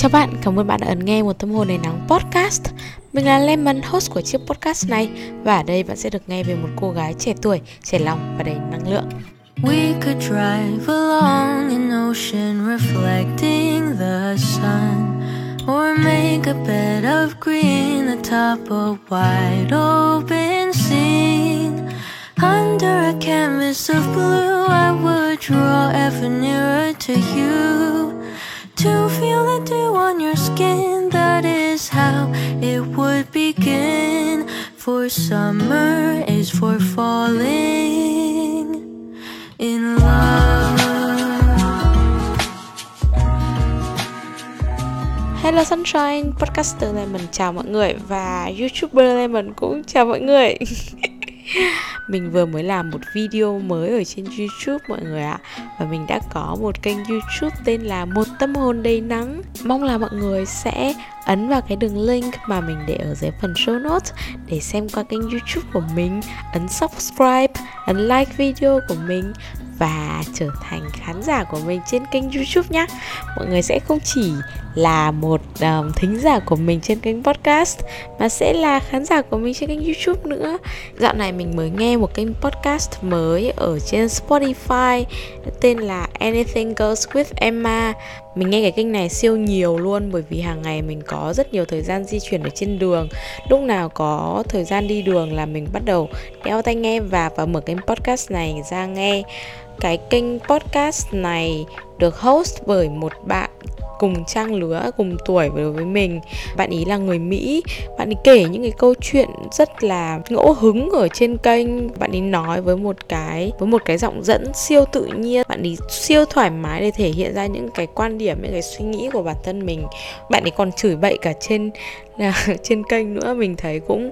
Chào bạn, cảm ơn bạn đã ấn nghe một tâm hồn đầy nắng podcast. Mình là Lemon, host của chiếc podcast này và ở đây bạn sẽ được nghe về một cô gái trẻ tuổi, trẻ lòng và đầy năng lượng. We could drive along an ocean reflecting the sun Or make a bed of green atop a wide open scene Under a canvas of blue I would draw ever nearer to you on your skin That is how it would begin. For summer is for falling in love. Hello Sunshine, podcaster Lemon chào mọi người Và YouTuber Lemon cũng chào mọi người. mình vừa mới làm một video mới ở trên youtube, mọi người ạ. Và mình đã có một kênh youtube tên là một tâm hồn đầy nắng. Mong là mọi người sẽ ấn vào cái đường link mà mình để ở dưới phần show notes để xem qua kênh youtube của mình, ấn subscribe, ấn like video của mình và trở thành khán giả của mình trên kênh youtube nhé mọi người sẽ không chỉ là một um, thính giả của mình trên kênh podcast mà sẽ là khán giả của mình trên kênh youtube nữa. Dạo này mình mới nghe một kênh podcast mới ở trên spotify tên là anything goes with emma. Mình nghe cái kênh này siêu nhiều luôn bởi vì hàng ngày mình có rất nhiều thời gian di chuyển ở trên đường. Lúc nào có thời gian đi đường là mình bắt đầu đeo tai nghe và và mở kênh podcast này ra nghe. Cái kênh podcast này được host bởi một bạn cùng trang lứa, cùng tuổi với với mình. Bạn ý là người mỹ. Bạn ấy kể những cái câu chuyện rất là ngẫu hứng ở trên kênh. Bạn ấy nói với một cái, với một cái giọng dẫn siêu tự nhiên. Bạn ấy siêu thoải mái để thể hiện ra những cái quan điểm, những cái suy nghĩ của bản thân mình. Bạn ấy còn chửi bậy cả trên là trên kênh nữa. Mình thấy cũng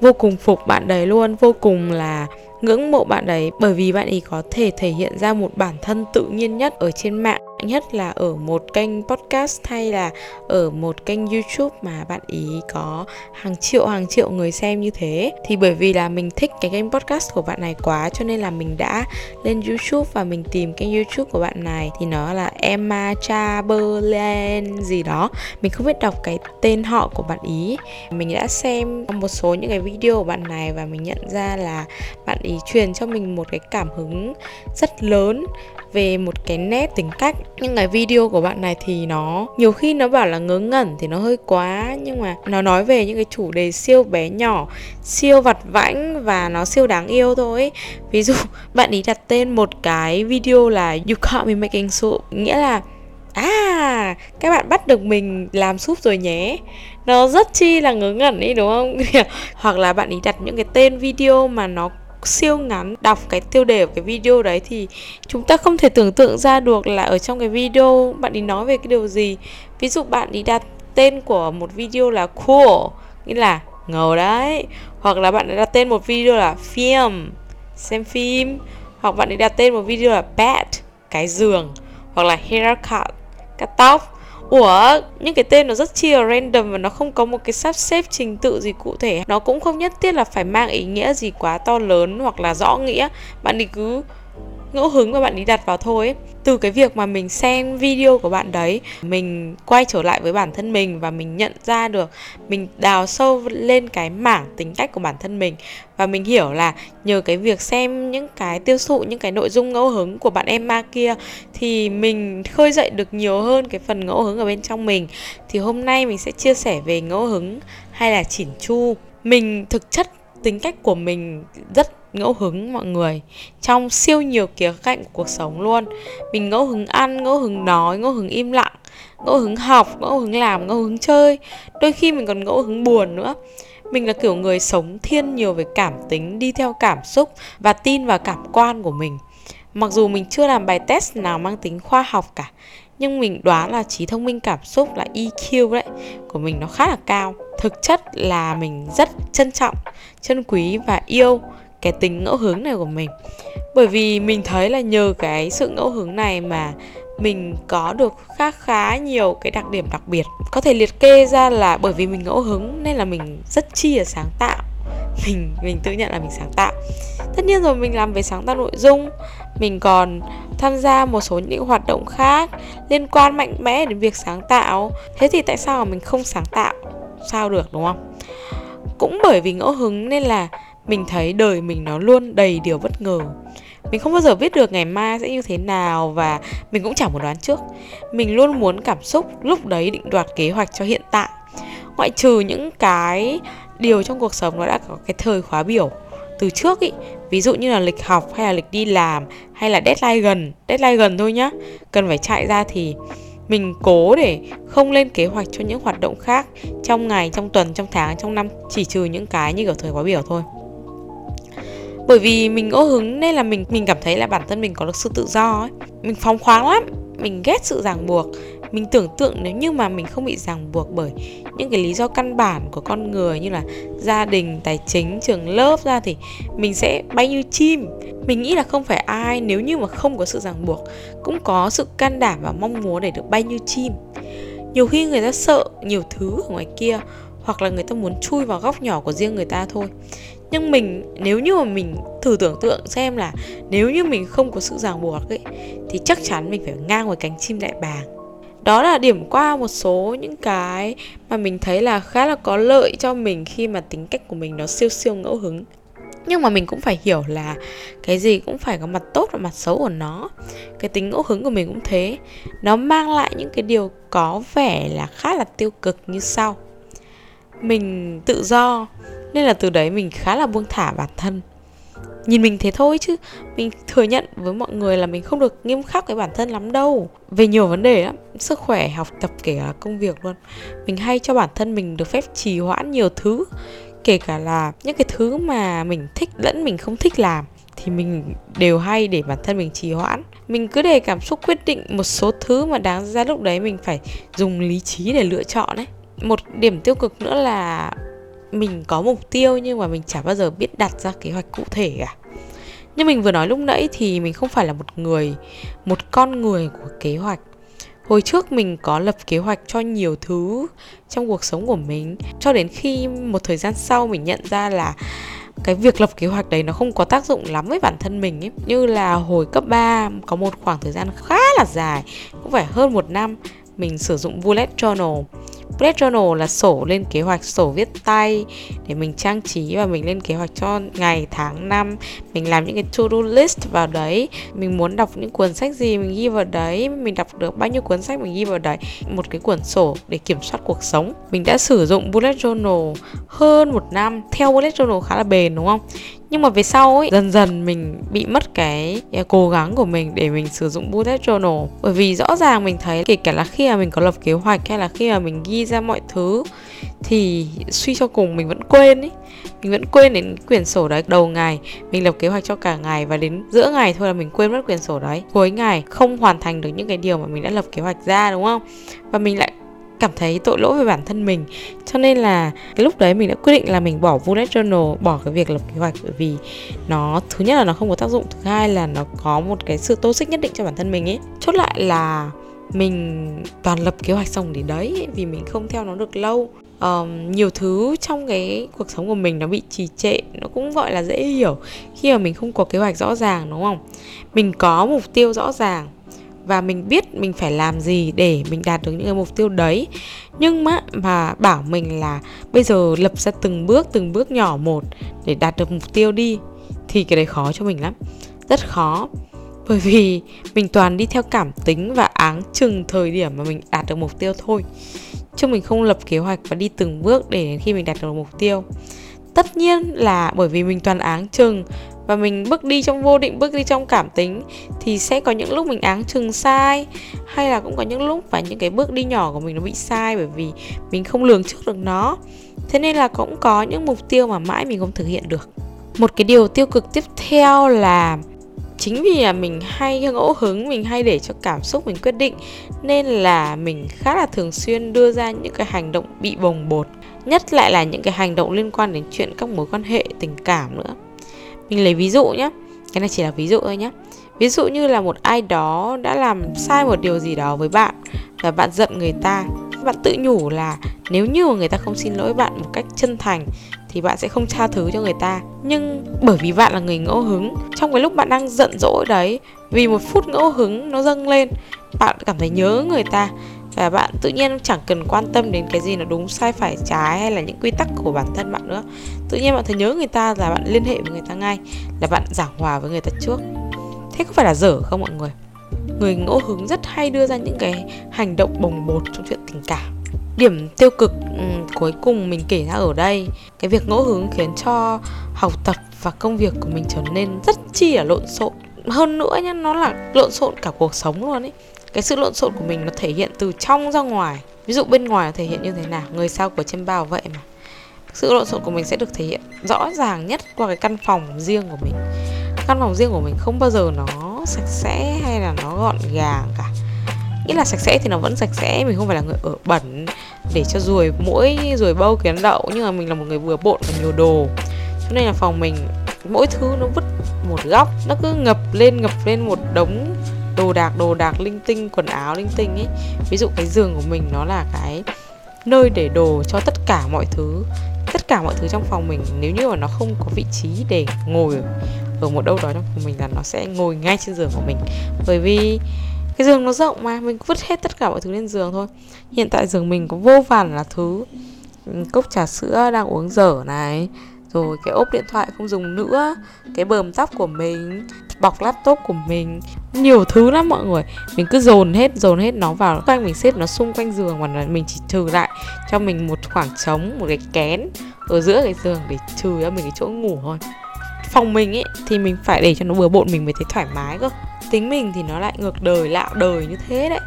vô cùng phục bạn đấy luôn. Vô cùng là ngưỡng mộ bạn đấy. Bởi vì bạn ấy có thể thể hiện ra một bản thân tự nhiên nhất ở trên mạng nhất là ở một kênh podcast hay là ở một kênh youtube mà bạn ý có hàng triệu hàng triệu người xem như thế. Thì bởi vì là mình thích cái kênh podcast của bạn này quá cho nên là mình đã lên youtube và mình tìm kênh youtube của bạn này. Thì nó là Emma Chamberlain gì đó. Mình không biết đọc cái tên họ của bạn ý. Mình đã xem một số những cái video của bạn này và mình nhận ra là bạn ý truyền cho mình một cái cảm hứng rất lớn về một cái nét tính cách. Nhưng cái video của bạn này thì nó, nhiều khi nó bảo là ngớ ngẩn thì nó hơi quá. Nhưng mà nó nói về những cái chủ đề siêu bé nhỏ, siêu vặt vãnh và nó siêu đáng yêu thôi. Ví dụ, bạn ấy đặt tên một cái video là you caught me making soup nghĩa là à các bạn bắt được mình làm súp rồi nhé nó rất chi là ngớ ngẩn ý, đúng không? Hoặc là bạn ấy đặt những cái tên video mà nó siêu ngắn, đọc cái tiêu đề của cái video đấy thì chúng ta không thể tưởng tượng ra được là ở trong cái video bạn ấy nói về cái điều gì. Ví dụ bạn ấy đặt tên của một video là cool, nghĩa là ngầu đấy. Hoặc là bạn ấy đặt tên một video là phim, xem phim. Hoặc bạn ấy đặt tên một video là bed cái giường. Hoặc là haircut cắt tóc. Ủa, những cái tên nó rất chia random và nó không có một cái sắp xếp trình tự gì cụ thể. Nó cũng không nhất thiết là phải mang ý nghĩa gì quá to lớn hoặc là rõ nghĩa. Bạn thì cứ ngẫu hứng mà bạn ấy đặt vào thôi ấy. từ cái việc mà mình xem video của bạn đấy, mình quay trở lại với bản thân mình và mình nhận ra được, mình đào sâu lên cái mảng tính cách của bản thân mình. Và mình hiểu là nhờ cái việc xem những cái tiêu thụ, những cái nội dung ngẫu hứng của bạn em ma kia, thì mình khơi dậy được nhiều hơn cái phần ngẫu hứng ở bên trong mình. Thì hôm nay mình sẽ chia sẻ về ngẫu hứng hay là chỉn chu. Mình thực chất tính cách của mình rất ngẫu hứng mọi người. Trong siêu nhiều khía cạnh của cuộc sống luôn, mình ngẫu hứng ăn, ngẫu hứng nói, ngẫu hứng im lặng, ngẫu hứng học, ngẫu hứng làm, ngẫu hứng chơi. Đôi khi mình còn ngẫu hứng buồn nữa. Mình là kiểu người sống thiên nhiều về cảm tính, đi theo cảm xúc và tin vào cảm quan của mình. Mặc dù mình chưa làm bài test nào mang tính khoa học cả, nhưng mình đoán là trí thông minh cảm xúc, là EQ đấy, của mình nó khá là cao. Thực chất là mình rất trân trọng, trân quý và yêu cái tính ngẫu hứng này của mình. Bởi vì mình thấy là nhờ cái sự ngẫu hứng này mà mình có được khá khá nhiều cái đặc điểm đặc biệt. Có thể liệt kê ra là bởi vì mình ngẫu hứng nên là mình rất chi là sáng tạo. Mình mình tự nhận là mình sáng tạo. Tất nhiên rồi, mình làm về sáng tạo nội dung. Mình còn tham gia một số những hoạt động khác liên quan mạnh mẽ đến việc sáng tạo. Thế thì tại sao mà mình không sáng tạo? Sao được, đúng không? Cũng bởi vì ngẫu hứng nên là mình thấy đời mình nó luôn đầy điều bất ngờ. Mình không bao giờ biết được ngày mai sẽ như thế nào và mình cũng chẳng muốn đoán trước. Mình luôn muốn cảm xúc lúc đấy định đoạt kế hoạch cho hiện tại. Ngoại trừ những cái điều trong cuộc sống nó đã có cái thời khóa biểu từ trước ý, ví dụ như là lịch học hay là lịch đi làm hay là deadline gần deadline gần thôi nhá. Cần phải chạy ra thì mình cố để không lên kế hoạch cho những hoạt động khác trong ngày, trong tuần, trong tháng, trong năm, chỉ trừ những cái như kiểu thời khóa biểu thôi bởi vì mình ngẫu hứng nên là mình mình cảm thấy là bản thân mình có được sự tự do ấy. Mình phóng khoáng lắm, mình ghét sự ràng buộc. Mình tưởng tượng nếu như mà mình không bị ràng buộc bởi những cái lý do căn bản của con người như là gia đình, tài chính, trường lớp ra thì mình sẽ bay như chim. Mình nghĩ là không phải ai nếu như mà không có sự ràng buộc cũng có sự can đảm và mong muốn để được bay như chim. Nhiều khi người ta sợ nhiều thứ ở ngoài kia hoặc là người ta muốn chui vào góc nhỏ của riêng người ta thôi nhưng mình, nếu như mà mình thử tưởng tượng xem là nếu như mình không có sự ràng buộc ấy, thì chắc chắn mình phải ngang với cánh chim đại bàng. Đó là điểm qua một số những cái mà mình thấy là khá là có lợi cho mình khi mà tính cách của mình nó siêu siêu ngẫu hứng. Nhưng mà mình cũng phải hiểu là cái gì cũng phải có mặt tốt và mặt xấu của nó. Cái tính ngẫu hứng của mình cũng thế. Nó mang lại những cái điều có vẻ là khá là tiêu cực như sau. Mình tự do nên là từ đấy mình khá là buông thả bản thân. Nhìn mình thế thôi chứ, mình thừa nhận với mọi người là mình không được nghiêm khắc với bản thân lắm đâu. Về nhiều vấn đề lắm, sức khỏe, học tập, kể cả công việc luôn. Mình hay cho bản thân mình được phép trì hoãn nhiều thứ. Kể cả là những cái thứ mà mình thích lẫn mình không thích làm, thì mình đều hay để bản thân mình trì hoãn. Mình cứ để cảm xúc quyết định một số thứ mà đáng ra lúc đấy mình phải dùng lý trí để lựa chọn ấy. Một điểm tiêu cực nữa là mình có mục tiêu nhưng mà mình chả bao giờ biết đặt ra kế hoạch cụ thể cả. Như mình vừa nói lúc nãy thì mình không phải là một người, một con người của kế hoạch. Hồi trước mình có lập kế hoạch cho nhiều thứ trong cuộc sống của mình, cho đến khi một thời gian sau mình nhận ra là cái việc lập kế hoạch đấy nó không có tác dụng lắm với bản thân mình ấy. Như là hồi cấp 3 có một khoảng thời gian khá là dài, cũng phải hơn một năm mình sử dụng bullet journal. Bullet Journal là sổ lên kế hoạch, sổ viết tay để mình trang trí và mình lên kế hoạch cho ngày, tháng, năm. Mình làm những cái to-do list vào đấy. Mình muốn đọc những cuốn sách gì mình ghi vào đấy. Mình đọc được bao nhiêu cuốn sách mình ghi vào đấy. Một cái cuốn sổ để kiểm soát cuộc sống. Mình đã sử dụng Bullet Journal hơn một năm. Theo Bullet Journal khá là bền đúng không? Nhưng mà về sau ấy dần dần mình bị mất cái, cái cố gắng của mình để mình sử dụng bullet journal. Bởi vì rõ ràng mình thấy kể cả là khi mà mình có lập kế hoạch hay là khi mà mình ghi ra mọi thứ thì suy cho cùng mình vẫn quên ấy. Mình vẫn quên đến quyển sổ đấy đầu ngày. Mình lập kế hoạch cho cả ngày và đến giữa ngày thôi là mình quên mất quyển sổ đấy. Cuối ngày không hoàn thành được những cái điều mà mình đã lập kế hoạch ra đúng không? Và mình lại cảm thấy tội lỗi về bản thân mình. Cho nên là cái lúc đấy mình đã quyết định là mình bỏ bullet journal bỏ cái việc lập kế hoạch. Bởi vì nó thứ nhất là nó không có tác dụng thứ hai là nó có một cái sự tô xích nhất định cho bản thân mình ấy. Chốt lại là mình toàn lập kế hoạch xong để đấy vì mình không theo nó được lâu. Um, nhiều thứ trong cái cuộc sống của mình nó bị trì trệ nó cũng gọi là dễ hiểu khi mà mình không có kế hoạch rõ ràng đúng không? Mình có mục tiêu rõ ràng và mình biết mình phải làm gì để mình đạt được những cái mục tiêu đấy. Nhưng mà mà bảo mình là bây giờ lập ra từng bước từng bước nhỏ một để đạt được mục tiêu đi, thì cái đấy khó cho mình lắm. Rất khó. Bởi vì mình toàn đi theo cảm tính và áng chừng thời điểm mà mình đạt được mục tiêu thôi. Chứ mình không lập kế hoạch và đi từng bước để đến khi mình đạt được mục tiêu. Tất nhiên là bởi vì mình toàn áng chừng và mình bước đi trong vô định, bước đi trong cảm tính thì sẽ có những lúc mình áng chừng sai, hay là cũng có những lúc và những cái bước đi nhỏ của mình nó bị sai bởi vì mình không lường trước được nó. Thế nên là cũng có những mục tiêu mà mãi mình không thực hiện được. Một cái điều tiêu cực tiếp theo là chính vì là mình hay ngẫu hứng, mình hay để cho cảm xúc mình quyết định, nên là mình khá là thường xuyên đưa ra những cái hành động bị bồng bột. Nhất lại là những cái hành động liên quan đến chuyện các mối quan hệ, tình cảm nữa mình lấy ví dụ nhé cái này chỉ là ví dụ thôi nhé ví dụ như là một ai đó đã làm sai một điều gì đó với bạn và bạn giận người ta, bạn tự nhủ là nếu như người ta không xin lỗi bạn một cách chân thành thì bạn sẽ không tha thứ cho người ta. Nhưng bởi vì bạn là người ngẫu hứng, trong cái lúc bạn đang giận dỗi đấy, vì một phút ngẫu hứng nó dâng lên, bạn cảm thấy nhớ người ta và bạn tự nhiên chẳng cần quan tâm đến cái gì là đúng sai phải trái hay là những quy tắc của bản thân bạn nữa. Tự nhiên bạn thấy nhớ người ta là bạn liên hệ với người ta ngay là bạn giảng hòa với người ta trước. Thế có phải là dở không mọi người? Người ngẫu hứng rất hay đưa ra những cái hành động bồng bột trong chuyện tình cảm. Điểm tiêu cực um, cuối cùng mình kể ra ở đây cái việc ngẫu hứng khiến cho học tập và công việc của mình trở nên rất chi là lộn xộn. Hơn nữa nhá nó là lộn xộn cả cuộc sống luôn ấy cái sự lộn xộn của mình nó thể hiện từ trong ra ngoài. Ví dụ bên ngoài nó thể hiện như thế nào, người sao của trên bao vậy mà. Sự lộn xộn của mình sẽ được thể hiện rõ ràng nhất qua cái căn phòng riêng của mình. Căn phòng riêng của mình không bao giờ nó sạch sẽ hay là nó gọn gàng cả. Nghĩa là sạch sẽ thì nó vẫn sạch sẽ, mình không phải là người ở bẩn để cho ruồi mỗi ruồi bâu kiến đậu, nhưng mà mình là một người vừa bộn và nhiều đồ. Cho nên là phòng mình, mỗi thứ nó vứt một góc, nó cứ ngập lên ngập lên một đống đồ đạc đồ đạc, linh tinh, quần áo, linh tinh ấy ví dụ cái giường của mình nó là cái nơi để đồ cho tất cả mọi thứ. Tất cả mọi thứ trong phòng mình, nếu như mà nó không có vị trí để ngồi ở một đâu đó trong phòng mình là nó sẽ ngồi ngay trên giường của mình. Bởi vì cái giường nó rộng mà, mình vứt hết tất cả mọi thứ lên giường thôi. Hiện tại giường mình có vô vàn là thứ. Cốc trà sữa đang uống dở này rồi cái ốp điện thoại không dùng nữa, cái bờm tóc của mình, bọc laptop của mình, nhiều thứ lắm mọi người. Mình cứ dồn hết dồn hết nó vào, quanh mình xếp nó xung quanh giường và mình chỉ trừ lại cho mình một khoảng trống, một cái kén ở giữa cái giường để trừ cho mình cái chỗ ngủ thôi. Phòng mình ấy thì mình phải để cho nó bừa bộn, mình mới thấy thoải mái cơ. Tính mình thì nó lại ngược đời, lạo đời như thế đấy.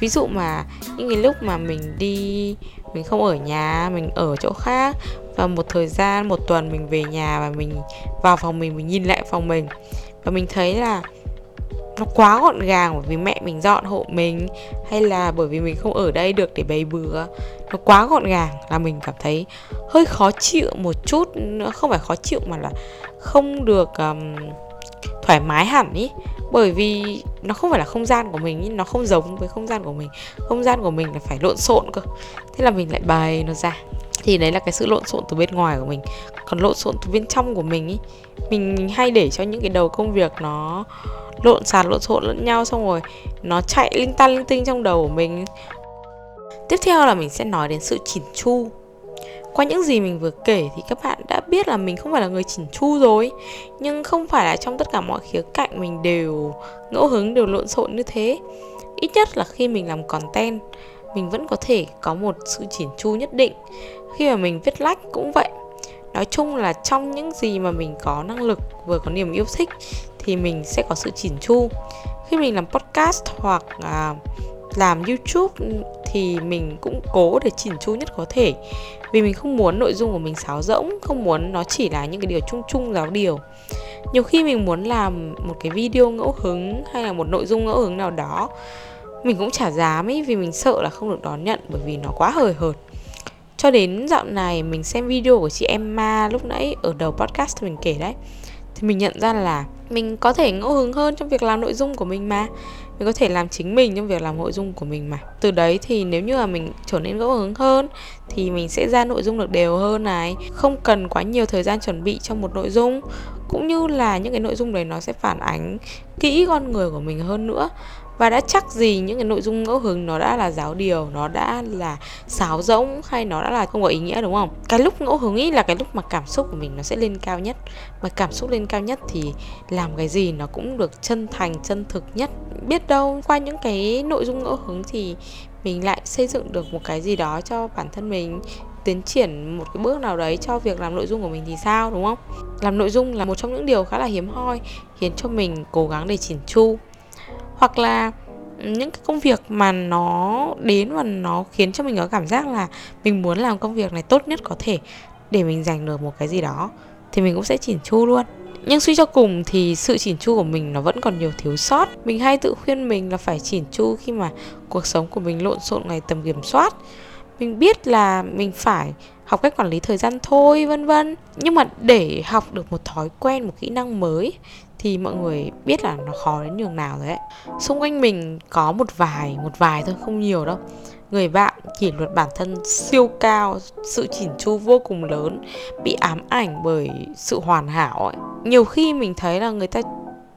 Ví dụ mà những cái lúc mà mình đi mình không ở nhà mình ở chỗ khác. Và một thời gian một tuần mình về nhà và mình vào phòng mình mình nhìn lại phòng mình. Và mình thấy là nó quá gọn gàng bởi vì mẹ mình dọn hộ mình hay là bởi vì mình không ở đây được để bày bừa. Nó quá gọn gàng là mình cảm thấy hơi khó chịu một chút. Không phải khó chịu mà là không được um, thoải mái hẳn ý bởi vì nó không phải là không gian của mình nó không giống với không gian của mình. Không gian của mình là phải lộn xộn cơ. Thế là mình lại bày nó ra. Thì đấy là cái sự lộn xộn từ bên ngoài của mình. Còn lộn xộn từ bên trong của mình ý, mình hay để cho những cái đầu công việc nó lộn xạt lộn xộn lẫn nhau xong rồi nó chạy linh ta linh tinh trong đầu của mình. Tiếp theo là mình sẽ nói đến sự chỉn chu qua những gì mình vừa kể thì các bạn đã biết là mình không phải là người chỉnh chu rồi. Nhưng không phải là trong tất cả mọi khía cạnh mình đều ngẫu hứng đều lộn xộn như thế. Ít nhất là khi mình làm content mình vẫn có thể có một sự chỉn chu nhất định. Khi mà mình viết lách cũng vậy. Nói chung là trong những gì mà mình có năng lực vừa có niềm yêu thích thì mình sẽ có sự chỉn chu. Khi mình làm podcast hoặc à, làm youtube thì mình cũng cố để chỉn chu nhất có thể. Vì mình không muốn nội dung của mình sáo rỗng, không muốn nó chỉ là những cái điều chung chung, giáo điều. Nhiều khi mình muốn làm một cái video ngẫu hứng hay là một nội dung ngẫu hứng nào đó, mình cũng chả dám ấy vì mình sợ là không được đón nhận bởi vì nó quá hời hợt. Cho đến dạo này mình xem video của chị Emma lúc nãy ở đầu podcast mình kể đấy, thì mình nhận ra là mình có thể ngẫu hứng hơn trong việc làm nội dung của mình mà mình có thể làm chính mình trong việc làm nội dung của mình mà. Từ đấy thì nếu như là mình trở nên ngẫu hứng hơn, thì mình sẽ ra nội dung được đều hơn này. Không cần quá nhiều thời gian chuẩn bị cho một nội dung, cũng như là những cái nội dung đấy nó sẽ phản ánh kỹ con người của mình hơn nữa và đã chắc gì những cái nội dung ngẫu hứng nó đã là giáo điều, nó đã là sáo rỗng hay nó đã là không có ý nghĩa, đúng không? Cái lúc ngẫu hứng ý là cái lúc mà cảm xúc của mình nó sẽ lên cao nhất. Mà cảm xúc lên cao nhất thì làm cái gì nó cũng được chân thành, chân thực nhất. Biết đâu qua những cái nội dung ngẫu hứng thì mình lại xây dựng được một cái gì đó cho bản thân mình, tiến triển một cái bước nào đấy cho việc làm nội dung của mình thì sao, đúng không? Làm nội dung là một trong những điều khá là hiếm hoi, khiến cho mình cố gắng để chỉn chu hoặc là những cái công việc mà nó đến và nó khiến cho mình có cảm giác là mình muốn làm công việc này tốt nhất có thể để mình giành được một cái gì đó, thì mình cũng sẽ chỉn chu luôn. Nhưng suy cho cùng thì sự chỉn chu của mình nó vẫn còn nhiều thiếu sót. Mình hay tự khuyên mình là phải chỉn chu khi mà cuộc sống của mình lộn xộn ngày tầm kiểm soát. Mình biết là mình phải học cách quản lý thời gian thôi, vân vân. Nhưng mà để học được một thói quen, một kỹ năng mới thì mọi người biết là nó khó đến nhường nào rồi đấy xung quanh mình có một vài một vài thôi, không nhiều đâu. Người bạn kỷ luật bản thân siêu cao, sự chỉn chu vô cùng lớn, bị ám ảnh bởi sự hoàn hảo ấy. Nhiều khi mình thấy là người ta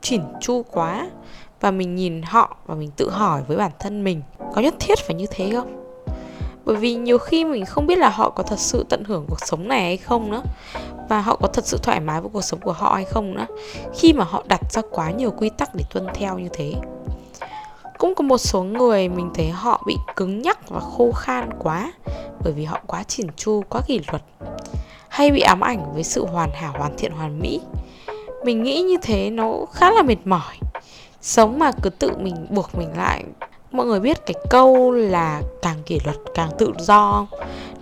chỉn chu quá và mình nhìn họ và mình tự hỏi với bản thân mình, có nhất thiết phải như thế không? Bởi vì nhiều khi mình không biết là họ có thật sự tận hưởng cuộc sống này hay không nữa. Và họ có thật sự thoải mái với cuộc sống của họ hay không nữa. Khi mà họ đặt ra quá nhiều quy tắc để tuân theo như thế. Cũng có một số người mình thấy họ bị cứng nhắc và khô khan quá. Bởi vì họ quá chỉn chu, quá kỷ luật. Hay bị ám ảnh với sự hoàn hảo, hoàn thiện, hoàn mỹ. Mình nghĩ như thế nó khá là mệt mỏi. Sống mà cứ tự mình buộc mình lại mọi người biết cái câu là càng kỷ luật càng tự do.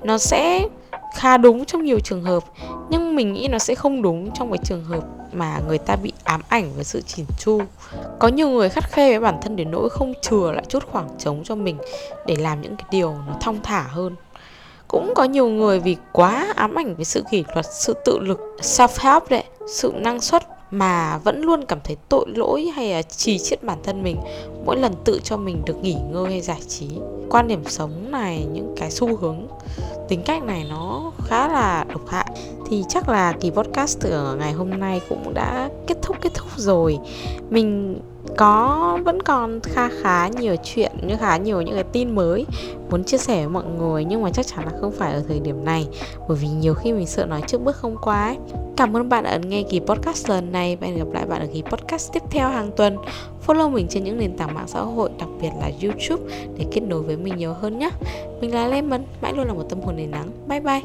Nó sẽ khá đúng trong nhiều trường hợp, nhưng mình nghĩ nó sẽ không đúng trong cái trường hợp mà người ta bị ám ảnh với sự chỉn chu. Có nhiều người khắt khe với bản thân đến nỗi không chừa lại chút khoảng trống cho mình để làm những cái điều nó thong thả hơn. Cũng có nhiều người vì quá ám ảnh với sự kỷ luật, sự tự lực self help đấy, sự năng suất mà vẫn luôn cảm thấy tội lỗi hay là trì chiết bản thân mình, mỗi lần tự cho mình được nghỉ ngơi hay giải trí. Quan điểm sống này, những cái xu hướng, tính cách này nó khá là độc hại. Thì chắc là kỳ podcast ở ngày hôm nay cũng đã kết thúc kết thúc rồi. Mình có vẫn còn kha khá nhiều chuyện như khá nhiều những cái tin mới muốn chia sẻ với mọi người nhưng mà chắc chắn là không phải ở thời điểm này bởi vì nhiều khi mình sợ nói trước bước không quá ấy. Cảm ơn bạn đã nghe kỳ podcast lần này và hẹn gặp lại bạn ở kỳ podcast tiếp theo hàng tuần. Follow mình trên những nền tảng mạng xã hội, đặc biệt là YouTube để kết nối với mình nhiều hơn nhé. Mình là Lemon, mãi luôn là một tâm hồn đầy nắng. Bye bye.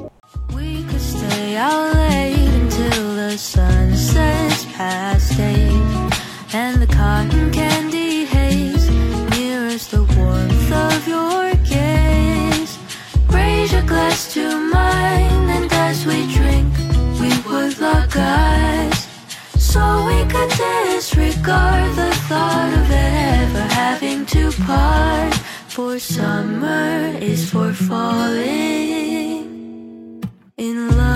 We could stay out late until the sun sets past eight and the cotton candy haze mirrors the warmth of your gaze. Raise your glass to mine, and as we drink, we would lock eyes. So we could disregard the thought of ever having to part. For summer is for falling in love.